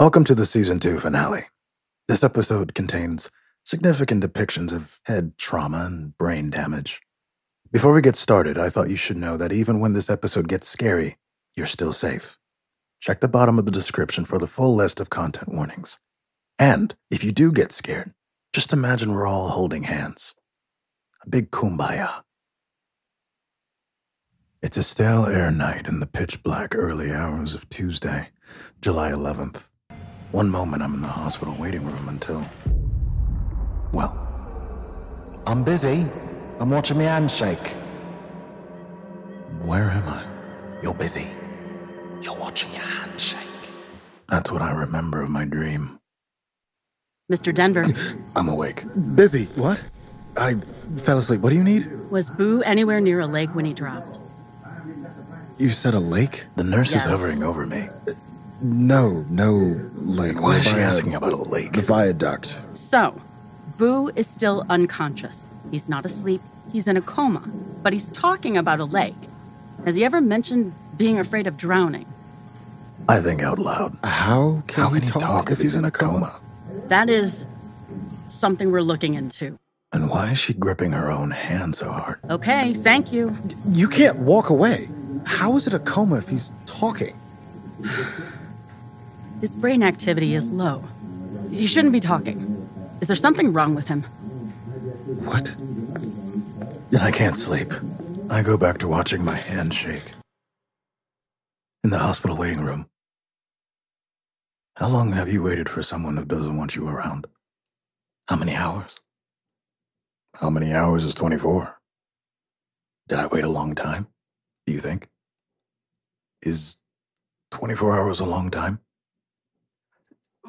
Welcome to the season two finale. This episode contains significant depictions of head trauma and brain damage. Before we get started, I thought you should know that even when this episode gets scary, you're still safe. Check the bottom of the description for the full list of content warnings. And if you do get scared, just imagine we're all holding hands. A big kumbaya. It's a stale air night in the pitch black early hours of Tuesday, July 11th. One moment I'm in the hospital waiting room until. Well, I'm busy. I'm watching my handshake. where am I? You're busy. You're watching your handshake. That's what I remember of my dream. Mr. Denver, I'm awake. Busy. What? I fell asleep. What do you need? was Boo anywhere near a lake when he dropped? You said a lake? The nurse Yes. is hovering over me. No, no lake. Why is she asking about a lake? The viaduct. So, Boo is still unconscious. He's not asleep, he's in a coma, but he's talking about a lake. Has he ever mentioned being afraid of drowning? I think out loud. How can, How can he talk if he's in a coma? That is something we're looking into. And why is she gripping her own hand so hard? Okay, thank you. You can't walk away. How is it a coma if he's talking? His brain activity is low. He shouldn't be talking. Is there something wrong with him? What? I can't sleep. I go back to watching my hand shake. In the hospital waiting room. How long have you waited for someone who doesn't want you around? How many hours? How many hours is 24? Did I wait a long time? Do you think? Is 24 hours a long time?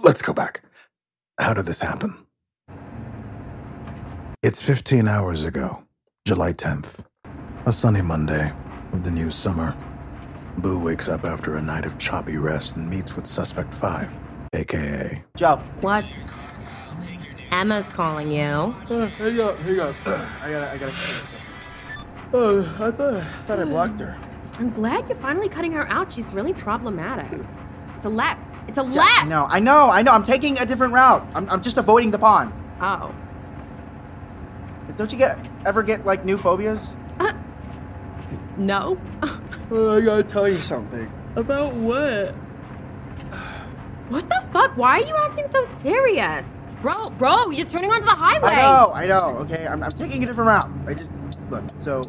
Let's go back. How did this happen? It's 15 hours ago, July 10th, a sunny Monday of the new summer. Boo wakes up after a night of choppy rest and meets with Suspect 5, aka Joe. What? Emma's calling you. Uh, here you go. Here you go. I gotta. I gotta. Oh, I thought. I thought I blocked her. I'm glad you're finally cutting her out. She's really problematic. It's a left. It's a left. No. I know. I know. I'm taking a different route. I'm, I'm just avoiding the pond. Oh. But don't you get ever get like new phobias? No. Uh, I gotta tell you something. About what? What the fuck? Why are you acting so serious? Bro, bro, you're turning onto the highway. I know. I know. Okay. I'm, I'm taking a different route. I just look. So,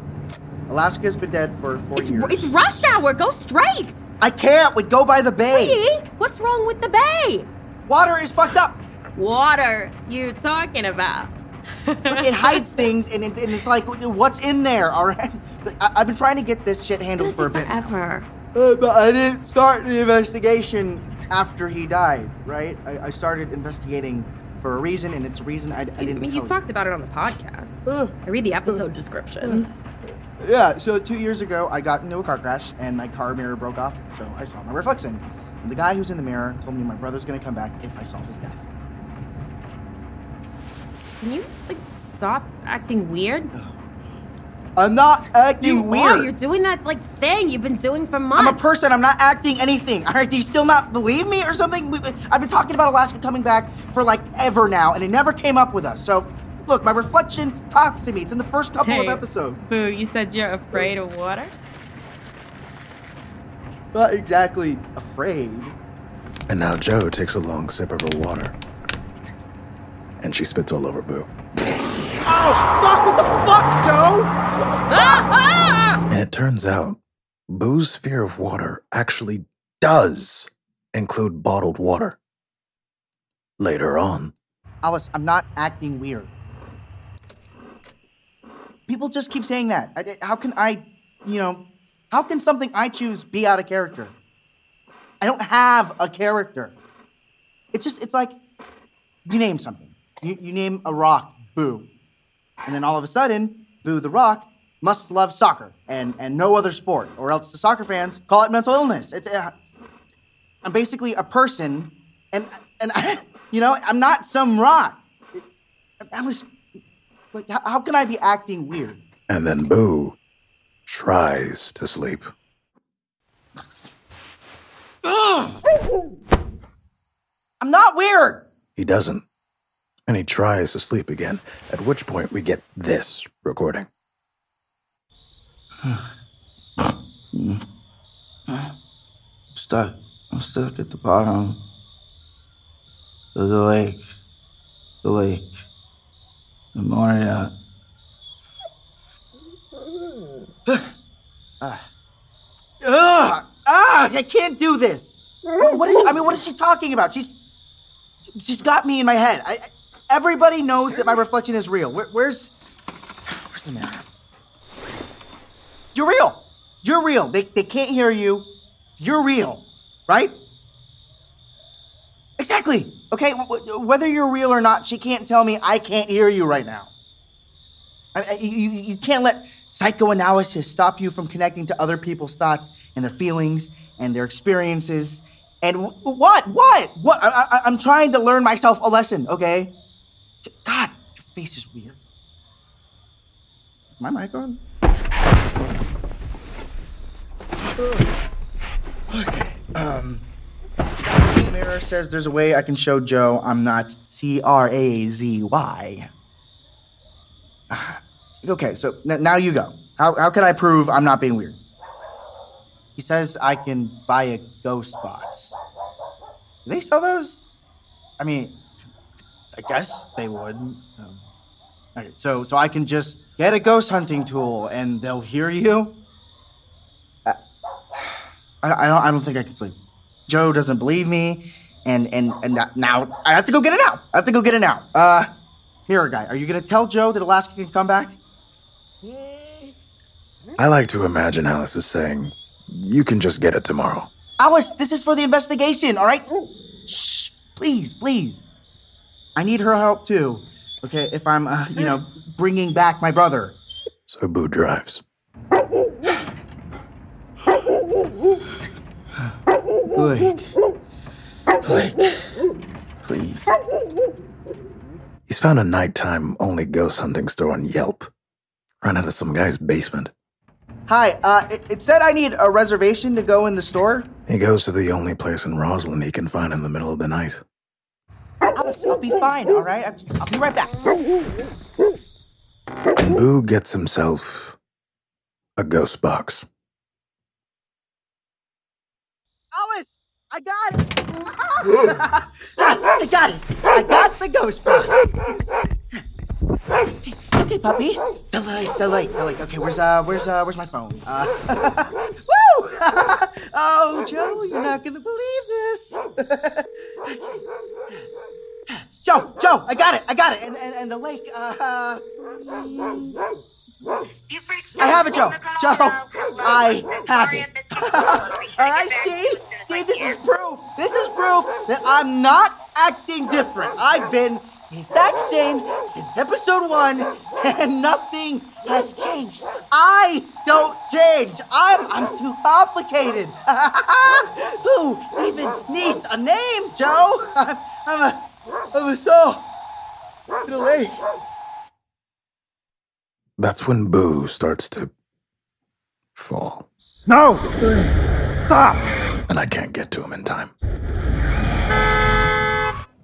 Alaska's been dead for four It's, years. it's rush hour. Go straight. I can't. We go by the bay. Sweetie, what's wrong with the bay? Water is fucked up. Water. You're talking about. Look, it hides things, and it's, and it's like, what's in there? All right. I, I've been trying to get this shit handled for a bit. forever. Uh, but I didn't start the investigation after he died, right? I, I started investigating for a reason, and it's a reason I, I didn't. I mean, you talked about it on the podcast. Uh, I read the episode descriptions. Yeah, so two years ago, I got into a car crash, and my car mirror broke off, so I saw my reflection. And the guy who's in the mirror told me my brother's gonna come back if I solve his death. Can you like stop acting weird? I'm not acting you weird. are. You're doing that like thing you've been doing for months. I'm a person. I'm not acting anything. All right, do you still not believe me or something? I've been talking about Alaska coming back for like ever now, and it never came up with us. So, look, my reflection talks to me. It's in the first couple of episodes. Boo, you said you're afraid of water? Not exactly afraid. And now Joe takes a long sip of her water. And she spits all over Boo. Oh, fuck! What the fuck, Joe? And it turns out Boo's fear of water actually does include bottled water. Later on, Alice, I'm not acting weird. People just keep saying that. How can I, you know, how can something I choose be out of character? I don't have a character. It's just, it's like you name something. You, you name a rock, Boo. And then all of a sudden, Boo the Rock must love soccer and, and no other sport, or else the soccer fans call it mental illness. It's, uh, I'm basically a person, and and I, you know, I'm not some rock. I was like, how, how can I be acting weird? and then Boo tries to sleep. I'm not weird. He doesn't. And he tries to sleep again, at which point we get this recording. Stuck. I'm stuck at the bottom of the lake. The lake. The Moria. ah. Ugh! Ah! I can't do this. What is? I mean, what is she talking about? She's she's got me in my head. I, I- everybody knows that my reflection is real. Where, where's where's the mirror? You're real. You're real. They they can't hear you. You're real, right? Exactly. Okay. whether you're real or not, she can't tell me I can't hear you right now. I, you, you can't let psychoanalysis stop you from connecting to other people's thoughts and their feelings and their experiences. And what? What? What? I, I'm trying to learn myself a lesson, okay? God, your face is weird. Is my mic on? Okay. Um. Mirror says there's a way I can show Joe I'm not C R A Z Y. Okay, so n- now you go. How, how can I prove I'm not being weird? He says I can buy a ghost box. Do they sell those? I mean, I guess they would. Um, okay, so so I can just get a ghost hunting tool and they'll hear you. I, I don't I don't think I can sleep. Joe doesn't believe me, and and and now I have to go get it now. I have to go get it now. Uh, here, guy, are you gonna tell Joe that Alaska can come back? I like to imagine Alice is saying, You can just get it tomorrow. Alice, this is for the investigation, all right? Shh, please, please. I need her help too. Okay, if I'm, uh, you know, bringing back my brother. So Boo drives. Blake. Blake. Please. He's found a nighttime only ghost hunting store on Yelp. Run out of some guy's basement. Hi, uh, it, it said I need a reservation to go in the store. He goes to the only place in Roslyn he can find in the middle of the night. Alice, I'll be fine, all right? Just- I'll be right back. And Boo gets himself a ghost box. Alice, I got it. I got it. I got the ghost box. Okay, puppy. The light, the light, the light. Okay, where's uh, where's uh, where's my phone? Uh, woo! oh, Joe, you're not gonna believe this. Joe, Joe, I got it, I got it, and and, and the lake. Uh. I have it, Joe. Joe, I have it. All right, see? See, this is proof. This is proof that I'm not acting different. I've been the exact same since episode one, and nothing has changed. I don't change. I'm I'm too complicated. Who even needs a name, Joe? I'm, I'm a I'm a soul in a lake. That's when Boo starts to fall. No! Stop! And I can't get to him in time.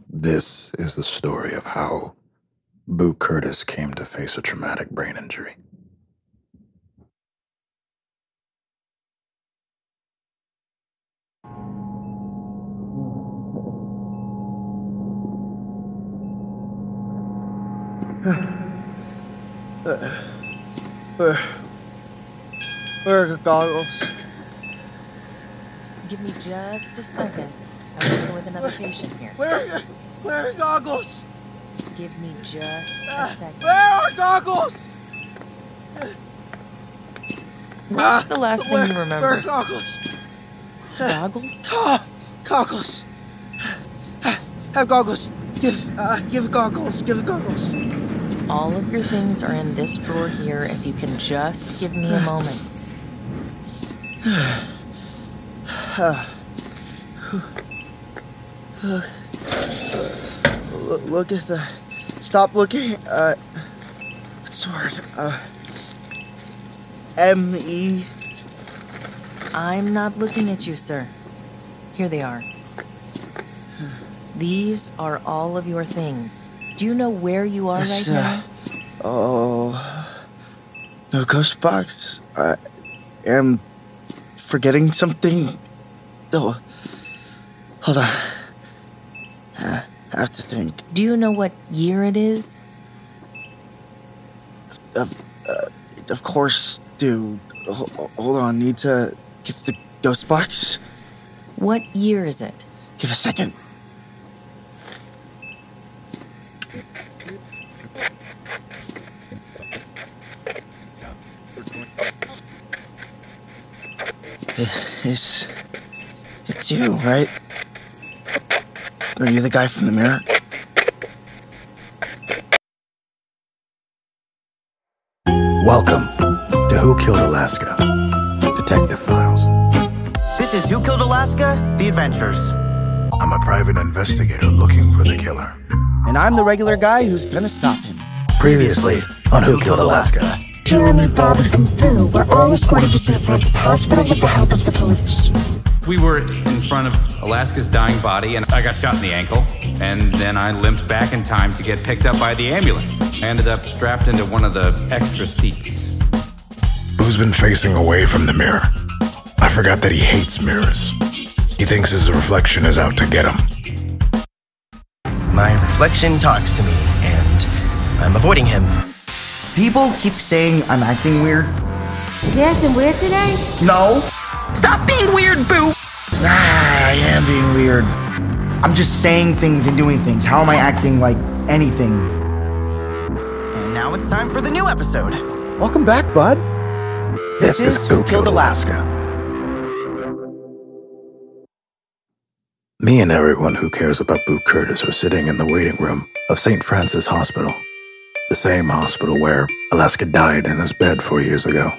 This is the story of how Boo Curtis came to face a traumatic brain injury. Where, where are the goggles? Give me just a second. I'm working with another patient here. Where, are, where are goggles? Give me just a Uh, second. where are goggles? What's the last thing Where, you remember? where are goggles? Goggles? Ah, goggles. Have goggles. Give, uh, give goggles. Give goggles. All of your things are in this drawer here if you can just give me a moment. Look, look at the. Stop looking. Uh, what's the word? Uh, M E. I'm not looking at you, sir. Here they are. These are all of your things. Do you know where you are Yes, right uh, now? Oh. No ghost box. I am forgetting something. Oh. Hold on. I have to think. Do you know what year it is? Of, uh, of course, dude. Hold on. Need to give the ghost box. What year is it? Give a second. It's, it's you, right? Are you the guy from the mirror? Welcome to Who Killed Alaska? Detective Files. This is Who Killed Alaska? The Adventures. I'm a private investigator looking for the killer. And I'm the regular guy who's gonna stop him. Previously on Who Killed Alaska. Jeremy, Bobby, and Boo were all escorted to San Francisco Hospital with the help of the police. We were in front of Alaska's dying body, and I got shot in the ankle. And then I limped back in time to get picked up by the ambulance. I ended up strapped into one of the extra seats. Who's been facing away from the mirror? I forgot that he hates mirrors. He thinks his reflection is out to get him. My reflection talks to me, and I'm avoiding him. People keep saying I'm acting weird. Is he acting weird today? No. Stop being weird, Boo! Ah, I am being weird. I'm just saying things and doing things. How am I acting like anything? And now it's time for the new episode. Welcome back, bud. This, is Who Killed Alaska. Me and everyone who cares about Boo Curtis are sitting in the waiting room of St. Francis Hospital, the same hospital where Alaska died in his bed four years ago.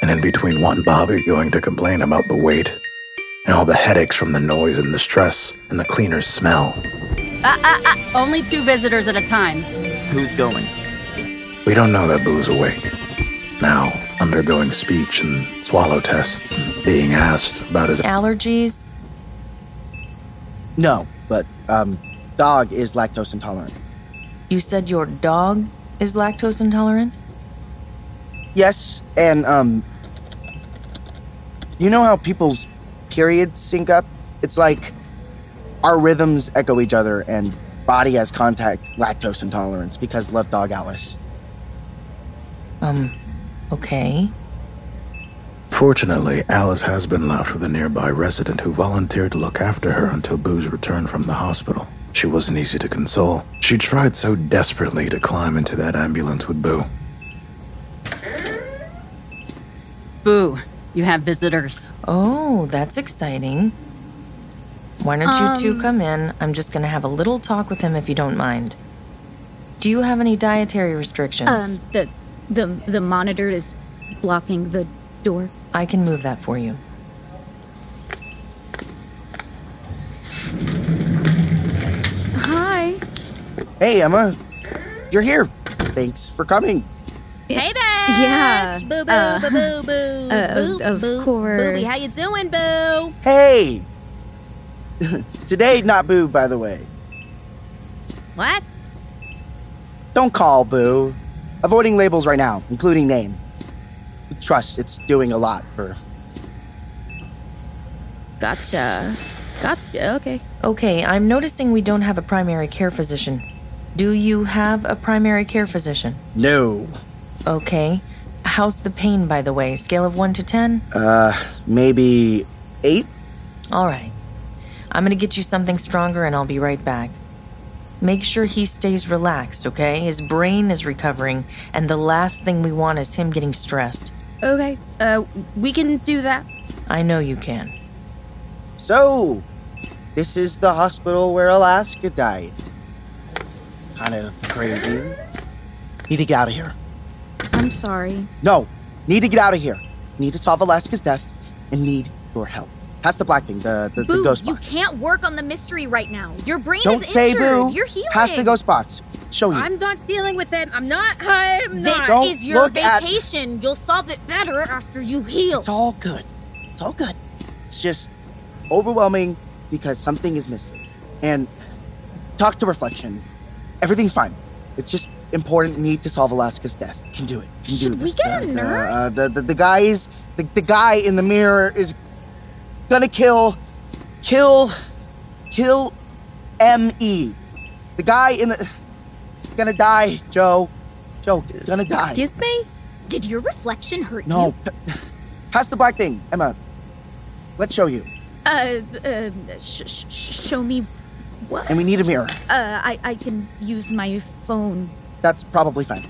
And in between one Bobby going to complain about the wait and all the headaches from the noise and the stress and the cleaner smell, Ah, ah, ah. Only two visitors at a time. Who's going? we don't know that Boo's awake. Now, undergoing speech and swallow tests and being asked about his Allergies? No, but um, dog is lactose intolerant. You said your dog is lactose intolerant? Yes, and um, you know how people's periods sync up? It's like our rhythms echo each other, and body has contact lactose intolerance because love dog Alice. Um, okay. Fortunately, Alice has been left with a nearby resident who volunteered to look after her until Boo's return from the hospital. She wasn't easy to console. She tried so desperately to climb into that ambulance with Boo. Boo, you have visitors. Oh, that's exciting. Why don't you two come in? I'm just gonna have a little talk with him if you don't mind. Do you have any dietary restrictions? Um, the the the monitor is blocking the door. I can move that for you. Hey, Emma, you're here. Thanks for coming. Hey, bitch! Yeah, Boo, boo, uh, boo, boo, boo. uh, boo, of boo, course. Booby, how you doing, boo? Hey! Today, not Boo, by the way. What? Don't call Boo. Avoiding labels right now, including name. Trust, it's doing a lot for. Gotcha. Gotcha. Okay. Okay, I'm noticing we don't have a primary care physician. Do you have a primary care physician? No. Okay. How's the pain, by the way? Scale of 1 to 10? Uh, maybe eight? All right. I'm gonna get you something stronger and I'll be right back. Make sure he stays relaxed, okay? His brain is recovering, and the last thing we want is him getting stressed. Okay. Uh, we can do that. I know you can. So, this is the hospital where Alaska died. Kind of crazy. Need to get out of here. I'm sorry. No, need to get out of here. Need to solve Alaska's death and need your help. Pass the black thing, the, the, the Boo, ghost you can't work on the mystery right now. Your brain Don't is say injured. boo. You're healing. Pass the ghost box. Show you. I'm not dealing with it. I'm not. I'm This not. Don't is your look at- vacation. You'll solve it better after you heal. It's all good. It's all good. It's just overwhelming because something is missing. And talk to Reflection. Everything's fine. It's just important need to solve Alaska's death. Can do it. Can do Should we this. get a the, nurse? Uh, the, the the guy is the, the guy in the mirror is gonna kill, kill, kill, M E. The guy in the gonna die. Joe, Joe, gonna die. Excuse me? Did your reflection hurt No, you? p- pass the black thing, Emma. Let's show you. Uh, uh, sh- sh- show me what? And we need a mirror. Uh, I, I can use my phone. That's probably fine.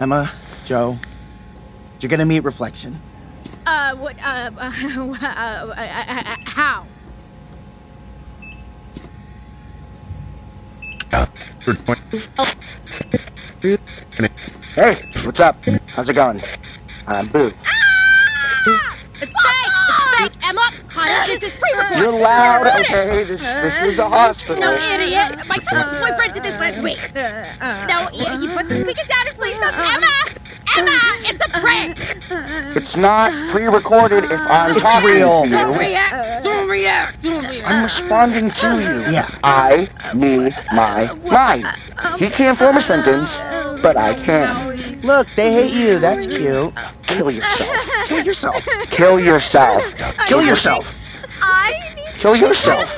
Emma, Joe, you're gonna meet Reflection. Uh, what, uh, uh, uh, uh, uh, uh, how? Hey, what's up? How's it going? I'm Boo. It's fake! It's fake! Emma, honey, this is pre-recorded. You're loud, okay? This this is a hospital. No, idiot! My cousin's boyfriend did this last week. Uh, uh, no, he, he put the speaker down and please don't. Uh, Emma! Emma! It's a prank! It's not pre-recorded if I'm It's talking real. to Don't you. react! Don't react! Don't react! I'm responding to you. Yeah. I, me, my, mine. He can't form a sentence, but I can. Look, they hate you. That's cute. Kill yourself. Kill yourself. Kill yourself. Kill yourself. I need Kill yourself.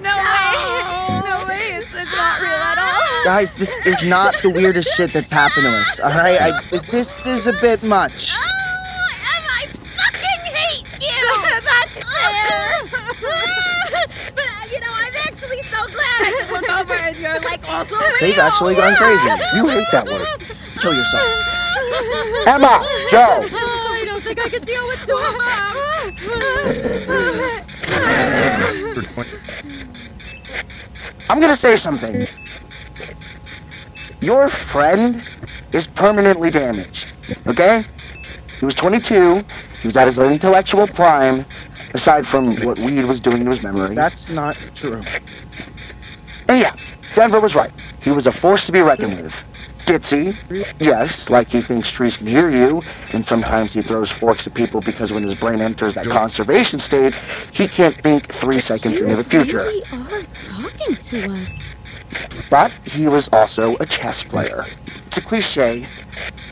no way. No way. It's, it's not real at all. Guys, this is not the weirdest shit that's happened to us. All right, I, this is a bit much. Oh, I fucking hate you! But, uh, you know, I'm actually so glad I can over and you're like also real. They've actually gone crazy. You hate that word. Kill yourself. Emma, Joe. Oh, I don't think I can deal with two of them. I'm gonna say something. Your friend is permanently damaged, okay? He was 22. He was at his intellectual prime, aside from what weed was doing to his memory. That's not true. And yeah, Denver was right. He was a force to be reckoned with. Ditzy, yes, like he thinks trees can hear you, and sometimes he throws forks at people because when his brain enters that conservation state, he can't think three seconds into the future. really are talking to us. But he was also a chess player. It's a cliche,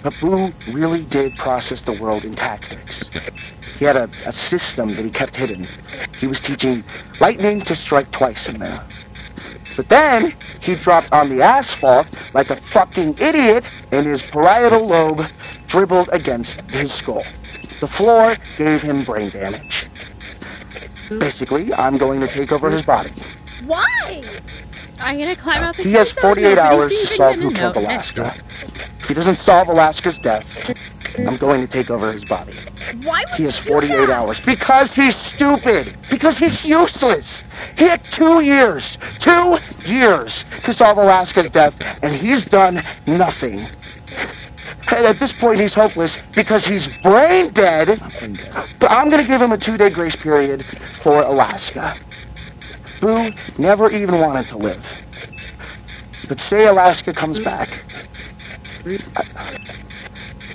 but Boo really did process the world in tactics. He had a, a system that he kept hidden. He was teaching lightning to strike twice in there. But then he dropped on the asphalt like a fucking idiot, and his parietal lobe dribbled against his skull. The floor gave him brain damage. Basically, I'm going to take over his body. Why? I'm gonna climb uh, out this He has 48 hours to solve who killed Alaska. If he doesn't solve Alaska's death, I'm going to take over his body. Why would He has 48 that? hours because he's stupid. Because he's useless. He had two years, two years to solve Alaska's death, and he's done nothing. And At this point, he's hopeless because he's brain dead. But I'm going to give him a two day grace period for Alaska. Boo never even wanted to live. But say Alaska comes back. I,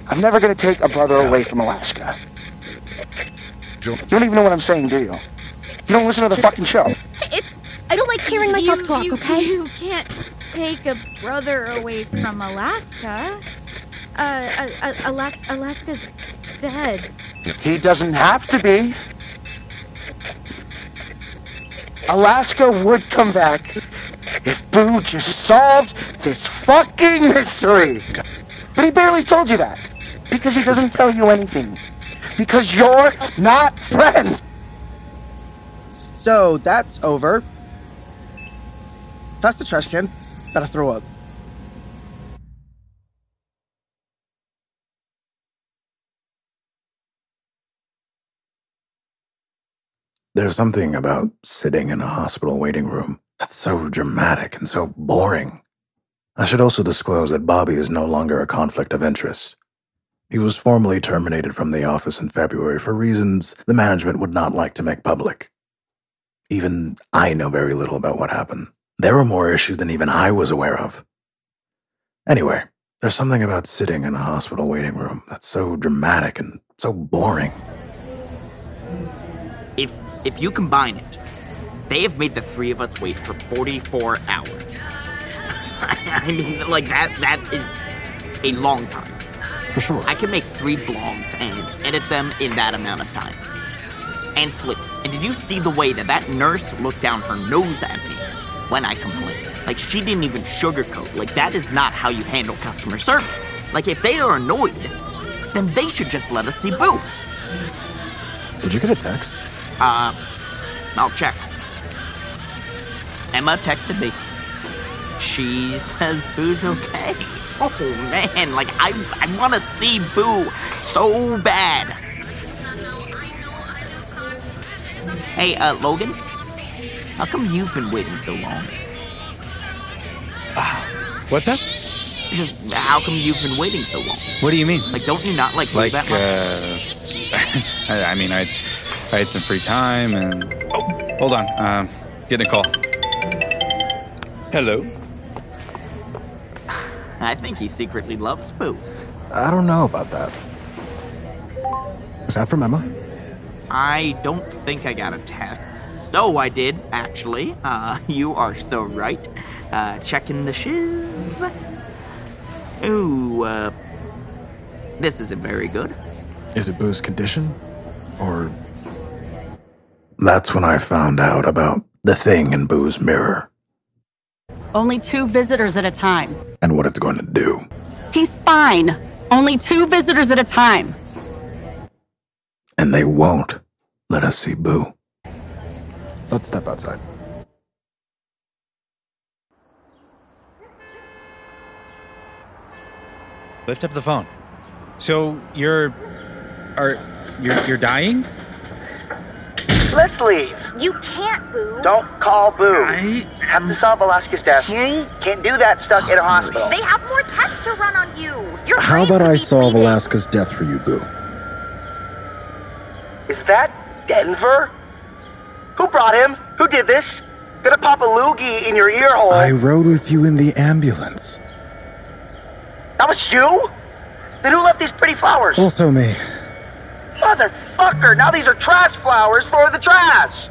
I'm never going to take a brother away from Alaska. You don't even know what I'm saying, do you? You don't listen to the fucking show. It's. I don't like hearing myself you, talk, you, okay? You can't take a brother away from Alaska. Uh, uh, uh, Alas- Alaska's dead. He doesn't have to be. Alaska would come back if Boo just solved this fucking mystery. But he barely told you that. Because he doesn't tell you anything. Because you're not friends. So that's over. Pass the trash can. Gotta throw up. There's something about sitting in a hospital waiting room that's so dramatic and so boring. I should also disclose that Bobby is no longer a conflict of interest. He was formally terminated from the office in February for reasons the management would not like to make public. Even I know very little about what happened. There were more issues than even I was aware of. Anyway, there's something about sitting in a hospital waiting room that's so dramatic and So boring. If if you combine it, they have made the three of us wait for 44 hours. I mean, like that that is a long time. For sure. I can make three vlogs and edit them in that amount of time. And sleep. And did you see the way that that nurse looked down her nose at me when I complained? Like she didn't even sugarcoat. Like that is not how you handle customer service. Like if they are annoyed, then they should just let us see Boo. Did you get a text? Uh, I'll check. Emma texted me. She says Boo's okay. Oh man, like I I want to see Boo so bad. Hey, uh, Logan, how come you've been waiting so long? What's that? Just how come you've been waiting so long? What do you mean? Like, don't you not like Boo Like, that much? uh, I, I mean, I, I had some free time and. Oh, hold on. Um, getting a call. Hello. I think he secretly loves Boo. I don't know about that. Is that from Emma? I don't think I got a text. Oh, I did, actually. Uh, you are so right. Uh, checking the shiz. Ooh, uh, this isn't very good. Is it Boo's condition? Or. That's when I found out about the thing in Boo's mirror Only two visitors at a time. and what it's going to do. He's fine. Only two visitors at a time. And they won't let us see Boo. Let's step outside. Lift up the phone. So you're, are, you're, you're dying? Let's leave. You can't, Boo. Don't call Boo. Have to solve Alaska's death. Can't do that stuck in a hospital. They have more tests to run on you. Your How about I solve bleeding. Alaska's death for you, Boo? Is that Denver? Who brought him? Who did this? Gonna pop a loogie in your ear hole. I rode with you in the ambulance. That was you? Then who left these pretty flowers? Also me. Motherfucker, now these are trash flowers for the trash.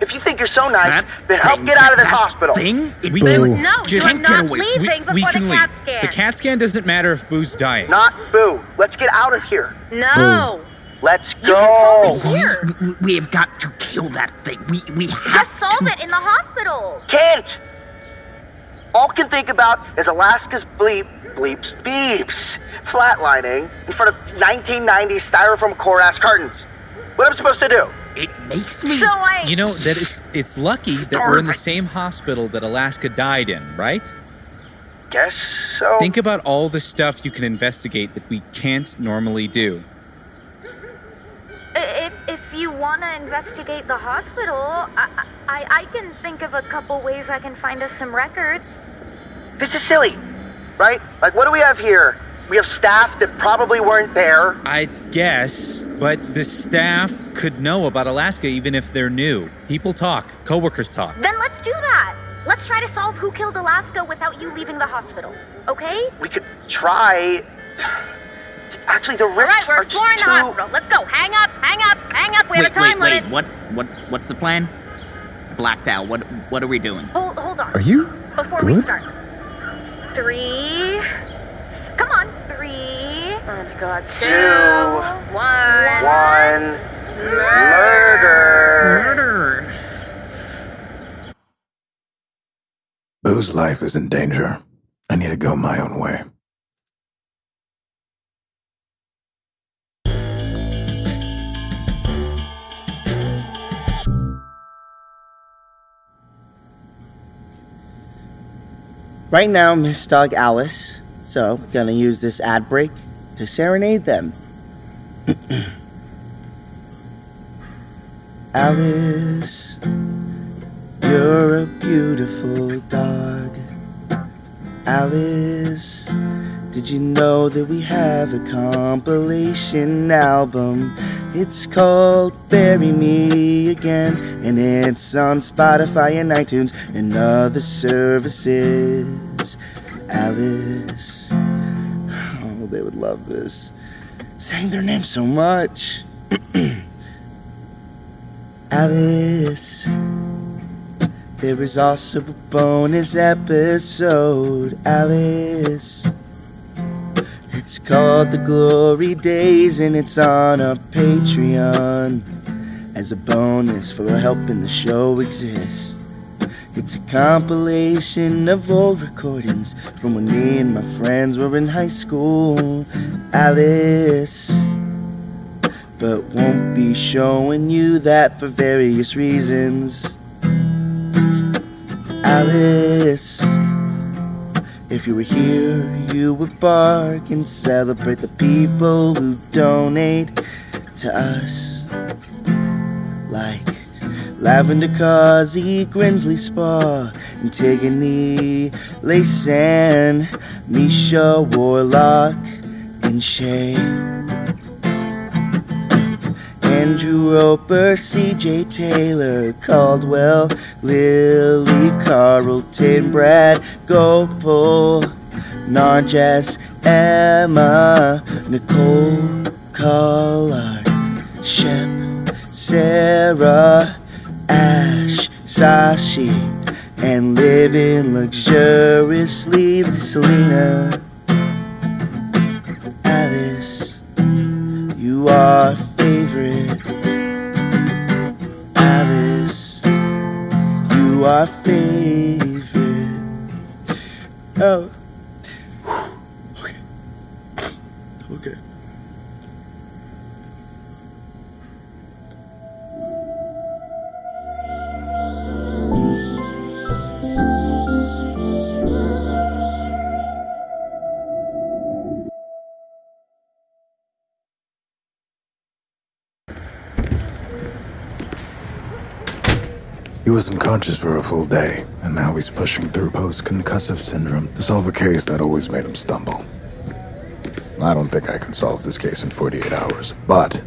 If you think you're so nice, then help get out of this hospital. Thing? We We Boo. can No, just you're get not away. leaving we, before we the can leave. Scan. The CAT scan doesn't matter if Boo's dying. Not Boo. Let's get out of here. No. Let's You can solve go. it here. We, we have got to kill that thing. We we have Just solve it in the hospital. Can't. All can think about is Alaska's bleep, bleeps, beeps, flatlining in front of 1990 styrofoam core ass curtains. What am I supposed to do? It makes me. So I. You know that it's it's lucky that we're in the same hospital that Alaska died in, right? Guess so. Think about all the stuff you can investigate that we can't normally do. If, if you want to investigate the hospital, I, I, I can think of a couple ways I can find us some records. This is silly, right? Like, what do we have here? We have staff that probably weren't there. I guess, but the staff could know about Alaska even if they're new. People talk, coworkers talk. Then let's do that. Let's try to solve who killed Alaska without you leaving the hospital. Okay? We could try. Actually, the All risks right, we're are just exploring the too. hospital. Let's go. Hang up, hang up, hang up. We have a time wait, limit. wait. What's what? What's the plan? Blacked out. What? What are we doing? Hold, hold on. Are you Before we good? start. Three. Come on. Three. Oh, God. Two. One. One. Murder. Murder. Boo's life is in danger. I need to go my own way. Right now, Miss Dog Alice, so gonna use this ad break to serenade them. Alice, you're a beautiful dog. Alice, did you know that we have a compilation album? It's called Bury Me Again, and it's on Spotify and iTunes and other services. Alice, oh, they would love this. saying their name so much. Alice. There is also a bonus episode, Alice. It's called The Glory Days and it's on our Patreon as a bonus for helping the show exist. It's a compilation of old recordings from when me and my friends were in high school, Alice. But won't be showing you that for various reasons. Alice. If you were here, you would bark and celebrate the people who donate to us. Like Lavender Causey, Grinsley Spa, Antigone, Laysan, Misha Warlock, and Shay. Andrew Roper, CJ Taylor, Caldwell, Lily Carlton, Brad Gopal, Narjas, Emma, Nicole Collard, Shep, Sarah, Ash, Sashi, and living luxuriously Selena. Alice, you are are favorite. Oh. He was unconscious for a full day, and now he's pushing through post concussive syndrome to solve a case that always made him stumble. I don't think I can solve this case in 48 hours, but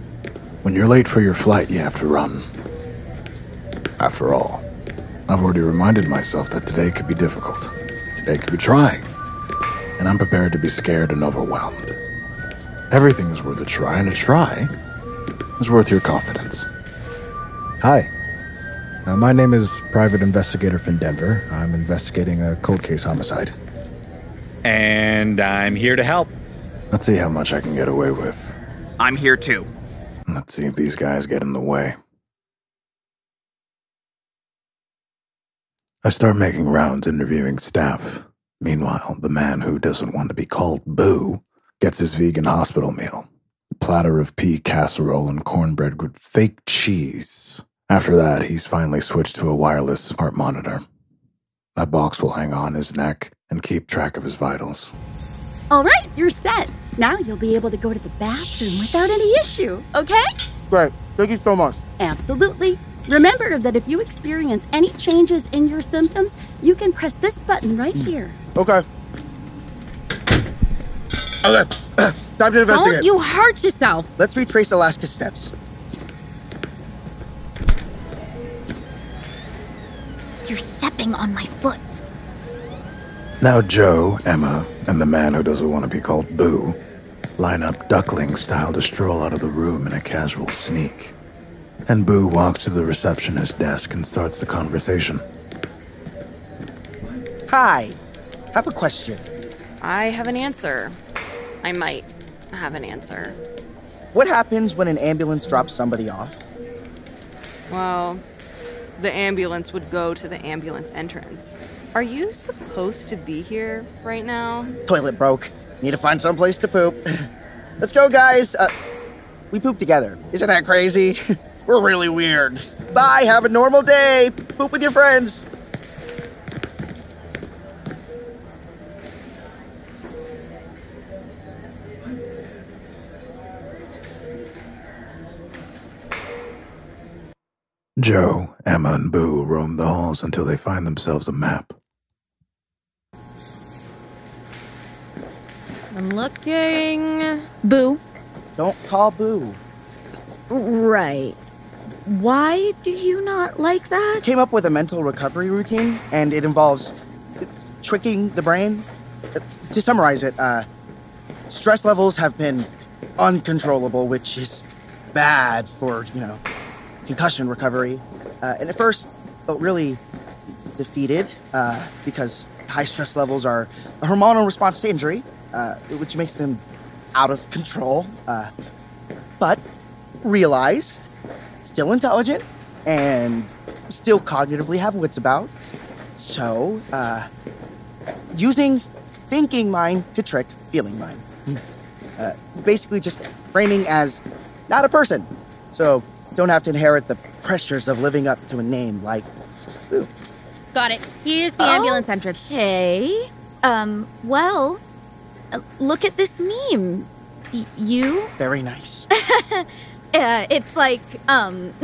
when you're late for your flight, you have to run. After all, I've already reminded myself that today could be difficult. Today could be trying, and I'm prepared to be scared and overwhelmed. Everything is worth a try, and a try is worth your confidence. Hi. Uh, my name is Private Investigator Finn Denver. I'm investigating a cold case homicide. And I'm here to help. Let's see how much I can get away with. I'm here too. Let's see if these guys get in the way. I start making rounds interviewing staff. Meanwhile, the man who doesn't want to be called Boo gets his vegan hospital meal a platter of pea casserole and cornbread with fake cheese. After that, he's finally switched to a wireless smart monitor. That box will hang on his neck and keep track of his vitals. All right, you're set. Now you'll be able to go to the bathroom without any issue, okay? Great. Thank you so much. Absolutely. Remember that if you experience any changes in your symptoms, you can press this button right hmm. here. Okay. Okay. Time to investigate. Don't you hurt yourself. Let's retrace Alaska's steps. Stepping on my foot. Now Joe, Emma, and the man who doesn't want to be called Boo line up duckling style to stroll out of the room in a casual sneak. And Boo walks to the receptionist desk and starts the conversation. Hi. Have a question. I have an answer. I might have an answer. What happens when an ambulance drops somebody off? Well, the ambulance would go to the ambulance entrance. Are you supposed to be here right now? Toilet broke. Need to find some place to poop. Let's go, guys. Uh, we poop together. Isn't that crazy? We're really weird. Bye. Have a normal day. Poop with your friends. Joe, Emma, and Boo roam the halls until they find themselves a map. I'm looking. Boo. Don't call Boo. Right. Why do you not like that? Came up with a mental recovery routine, and it involves tricking the brain. To summarize it, uh, stress levels have been uncontrollable, which is bad for, you know, concussion recovery. Uh, and at first, felt really defeated uh, because high stress levels are a hormonal response to injury, uh, which makes them out of control. Uh, but realized, still intelligent, and still cognitively have wits about. So, uh, using thinking mind to trick feeling mind. Uh, basically, just framing as not a person. So, don't have to inherit the pressures of living up to a name like. Ooh. Got it. Here's the ambulance entrance. Okay. Um, well, uh, look at this meme. Y- you? Very nice. Uh, it's like, um,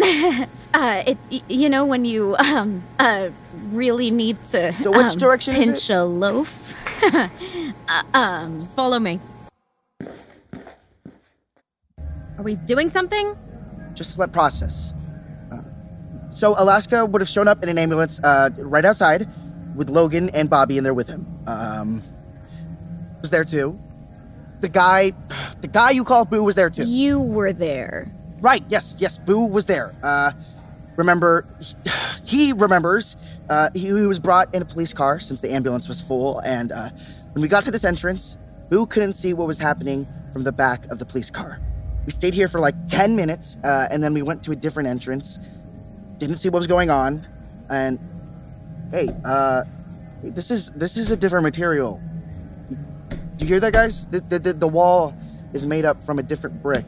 uh, it, you know, when you, um, uh, really need to. So which um, direction is pinch it? a loaf. uh, um, Just follow me. Are we doing something? Just let process. Uh, so Alaska would have shown up in an ambulance uh, right outside with Logan and Bobby in there with him. Um, was there too. The guy, the guy you call Boo was there too. You were there. Right. Yes. Yes. Boo was there. Uh, remember, he remembers. Uh, he, he was brought in a police car since the ambulance was full, and uh, when we got to this entrance, Boo couldn't see what was happening from the back of the police car. We stayed here for like ten minutes, uh, and then we went to a different entrance. Didn't see what was going on, and hey, uh, this is this is a different material. Do you hear that, guys? The, the, the, wall is made up from a different brick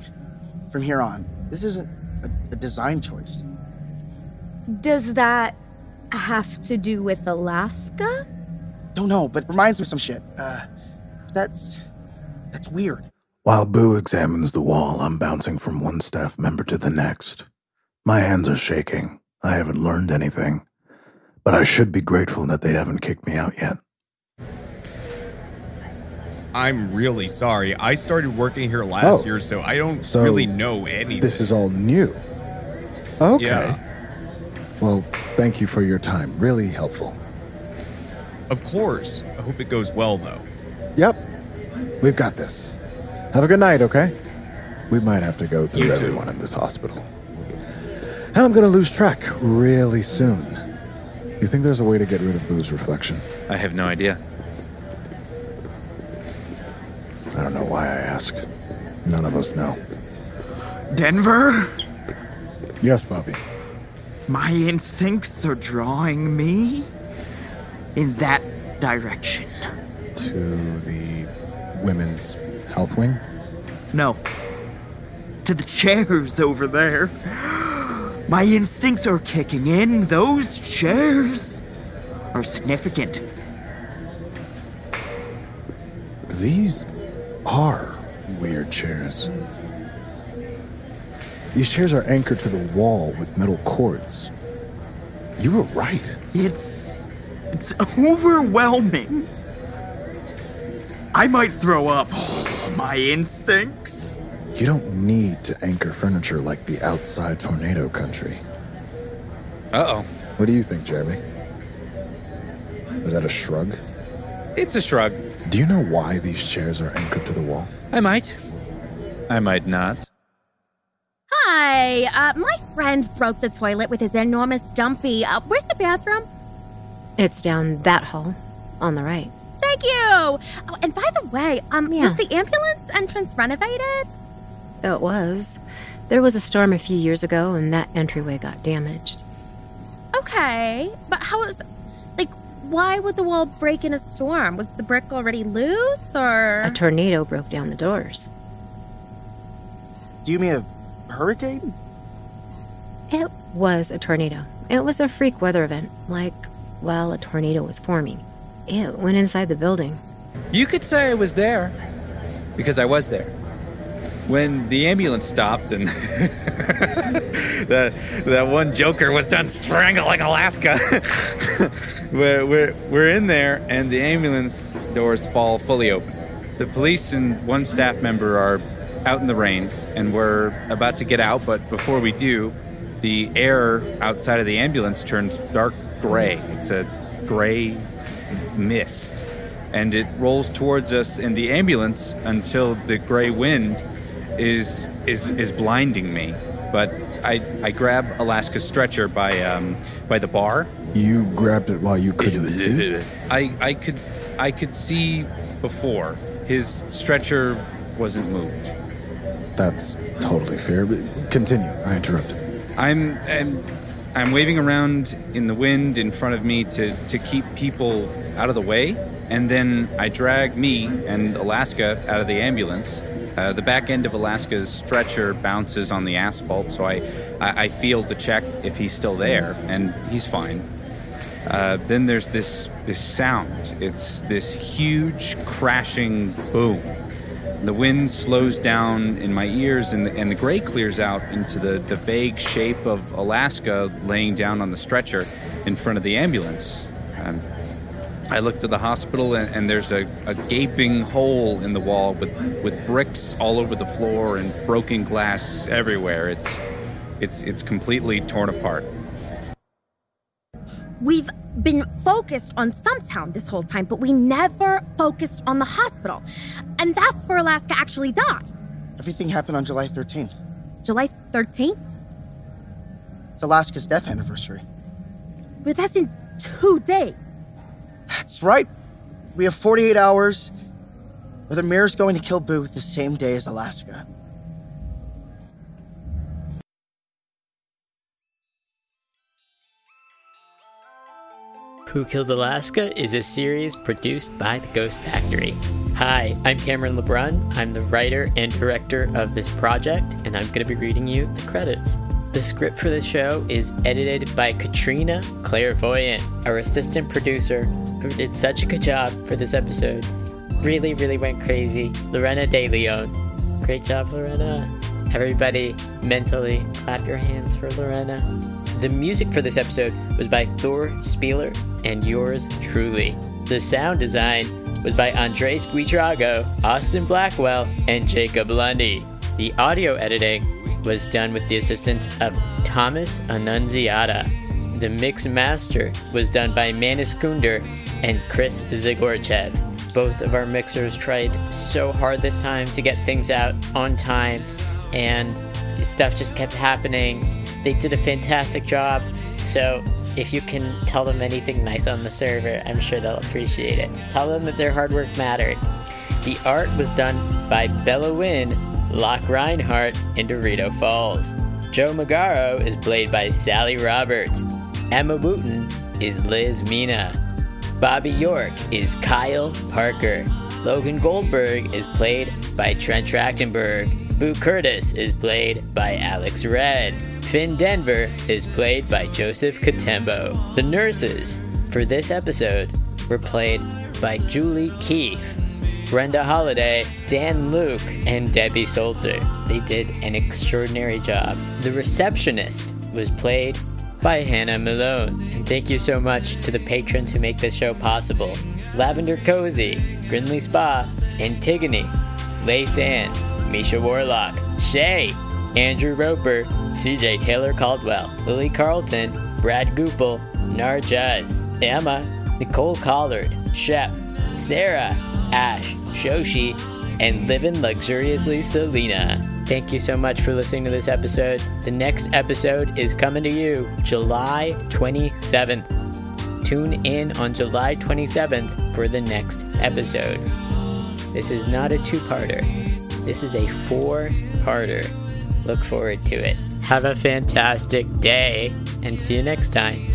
from here on. This isn't a, a design choice. Does that have to do with Alaska? Don't know, but it reminds me of some shit. Uh, that's that's weird. While Boo examines the wall, I'm bouncing from one staff member to the next. My hands are shaking. I haven't learned anything. But I should be grateful that they haven't kicked me out yet. I'm really sorry. I started working here last Oh. year, so I don't So, really know anything. This is all new. Okay. Yeah. Well, thank you for your time. Really helpful. Of course. I hope it goes well, though. Yep. We've got this. Have a good night, okay? We might have to go through You too. everyone in this hospital. And I'm gonna lose track really soon. You think there's a way to get rid of Boo's reflection? I have no idea. I don't know why I asked. None of us know. Denver? Yes, Bobby. My instincts are drawing me in that direction. To the women's health wing? No. To the chairs over there. My instincts are kicking in. Those chairs are significant. These are weird chairs. These chairs are anchored to the wall with metal cords. You were right. It's. it's overwhelming. I might throw up. My instincts. You don't need to anchor furniture like the outside tornado country. Uh oh. What do you think, Jeremy? Is that a shrug? It's a shrug. Do you know why these chairs are anchored to the wall? I might. I might not. Hi. Uh, my friend broke the toilet with his enormous dumpy. Uh, where's the bathroom? It's down that hall on the right. Thank you. Oh, and by the way, um, Yeah. was the ambulance entrance renovated? It was. There was a storm a few years ago, and that entryway got damaged. Okay, but how was, like, why would the wall break in a storm? Was the brick already loose, or? A tornado broke down the doors. Do you mean a hurricane? It was a tornado. It was a freak weather event, like, while a tornado was forming. It went inside the building. You could say I was there because I was there. When the ambulance stopped and that that one joker was done strangling Alaska, we're, we're, we're in there and the ambulance doors fall fully open. The police and one staff member are out in the rain and we're about to get out, but before we do, the air outside of the ambulance turns dark gray. It's a gray mist and it rolls towards us in the ambulance until the gray wind is is is blinding me. But I I grab Alaska's stretcher by um by the bar. You grabbed it while you couldn't see? I I could I could see before his stretcher wasn't moved. That's totally fair, but continue. I interrupted. I'm and I'm waving around in the wind in front of me to to keep people out of the way, and then I drag me and Alaska out of the ambulance. Uh, the back end of Alaska's stretcher bounces on the asphalt, so I, I, I feel to check if he's still there, and he's fine. Uh, then there's this this sound. It's this huge crashing boom. The wind slows down in my ears, and the, and the gray clears out into the, the vague shape of Alaska laying down on the stretcher in front of the ambulance. Um, I look to the hospital, and, and there's a, a gaping hole in the wall with, with bricks all over the floor and broken glass everywhere. It's it's it's completely torn apart. We've been focused on Stumptown this whole time, but we never focused on the hospital. And that's where Alaska actually died. Everything happened on July 13th. July 13th? It's Alaska's death anniversary. But that's in two days. That's right. We have 48 hours, or the mayor's going to kill Boo the same day as Alaska. Who Killed Alaska is a series produced by the Ghost Factory. Hi, I'm Cameron LeBrun. I'm the writer and director of this project, and I'm going to be reading you the credits. The script for the show is edited by Katrina Clairvoyant, our assistant producer, did such a good job for this episode. Really, really went crazy. Lorena De Leon. Great job, Lorena. Everybody, mentally clap your hands for Lorena. The music for this episode was by Thor Spieler and yours truly. The sound design was by Andres Buitrago, Austin Blackwell, and Jacob Lundy. The audio editing was done with the assistance of Thomas Annunziata. The mix master was done by Manis Kunder and Chris Zagorchev. Both of our mixers tried so hard this time to get things out on time, and stuff just kept happening. They did a fantastic job. So, if you can tell them anything nice on the server, I'm sure they'll appreciate it. Tell them that their hard work mattered. The art was done by Bella Wynn, Locke Reinhardt, and Dorito Falls. Joe Magaro is played by Sally Roberts. Emma Wooten is Liz Mina. Bobby York is Kyle Parker. Logan Goldberg is played by Trent Trachtenberg. Boo Curtis is played by Alex Red. Finn Denver is played by Joseph Katembo. The nurses for this episode were played by Julie Keefe, Brenda Holiday, Dan Luke, and Debbie Salter. They did an extraordinary job. The receptionist was played by Hannah Malone. And thank you so much to the patrons who make this show possible. Lavender Cozy, Grinley Spa, Antigone, Lay Sand, Misha Warlock, Shay, Andrew Roper, CJ Taylor Caldwell, Lily Carlton, Brad Goopel, Nar Juz, Emma, Nicole Collard, Shep, Sarah, Ash, Shoshi, and Living Luxuriously Selena. Thank you so much for listening to this episode. The next episode is coming to you July 27th. Tune in on July 27th for the next episode. This is not a two parter, this is a four parter. Look forward to it. Have a fantastic day and see you next time.